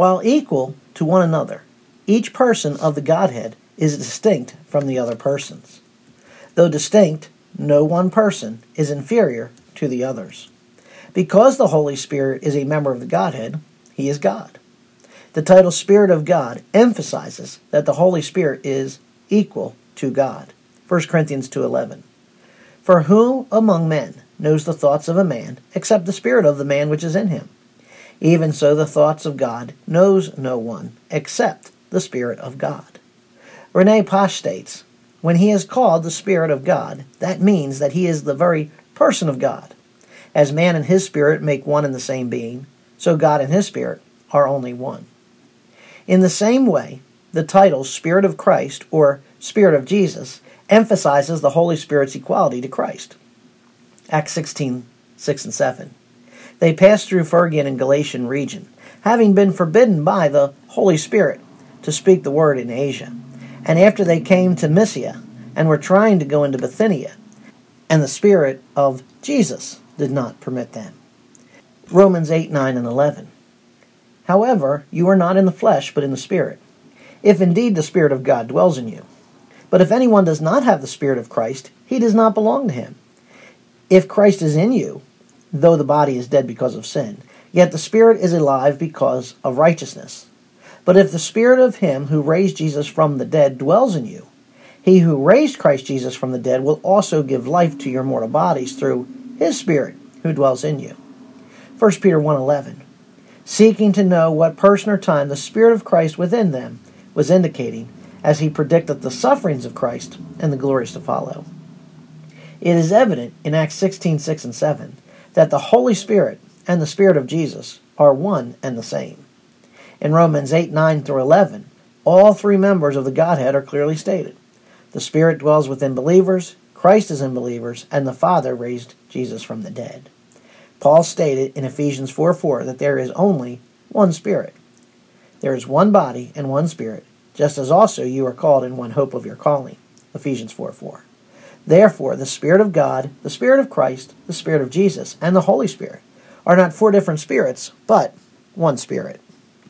While equal to one another, each person of the Godhead is distinct from the other persons. Though distinct, no one person is inferior to the others. Because the Holy Spirit is a member of the Godhead, he is God. The title Spirit of God emphasizes that the Holy Spirit is equal to God. 1 Corinthians 2:11. For who among men knows the thoughts of a man except the spirit of the man which is in him? Even so the thoughts of God knows no one except the spirit of God. Rene Pache states, when he is called the spirit of God, that means that he is the very person of God. As man and his spirit make one and the same being, so God and his spirit are only one. In the same way, the title Spirit of Christ or Spirit of Jesus emphasizes the Holy Spirit's equality to Christ. Acts 16, 6 and 7. They passed through Phrygian and Galatian region, having been forbidden by the Holy Spirit to speak the word in Asia. And after they came to Mysia and were trying to go into Bithynia, and the Spirit of Jesus did not permit them. Romans 8, 9, and 11. However, you are not in the flesh, but in the Spirit, if indeed the Spirit of God dwells in you. But if anyone does not have the Spirit of Christ, he does not belong to him. If Christ is in you, though the body is dead because of sin, yet the Spirit is alive because of righteousness. But if the Spirit of him who raised Jesus from the dead dwells in you, he who raised Christ Jesus from the dead will also give life to your mortal bodies through his Spirit who dwells in you. 1 Peter 1:11 Seeking to know what person or time the Spirit of Christ within them was indicating as he predicted the sufferings of Christ and the glories to follow. It is evident in Acts 16, 6 and 7 that the Holy Spirit and the Spirit of Jesus are one and the same. In Romans 8, 9 through 11, all three members of the Godhead are clearly stated. The Spirit dwells within believers, Christ is in believers, and the Father raised Jesus from the dead. Paul stated in Ephesians 4 4 that there is only one Spirit. There is one body and one Spirit, just as also you are called in one hope of your calling. Ephesians 4 4. Therefore, the Spirit of God, the Spirit of Christ, the Spirit of Jesus, and the Holy Spirit are not four different spirits, but one Spirit.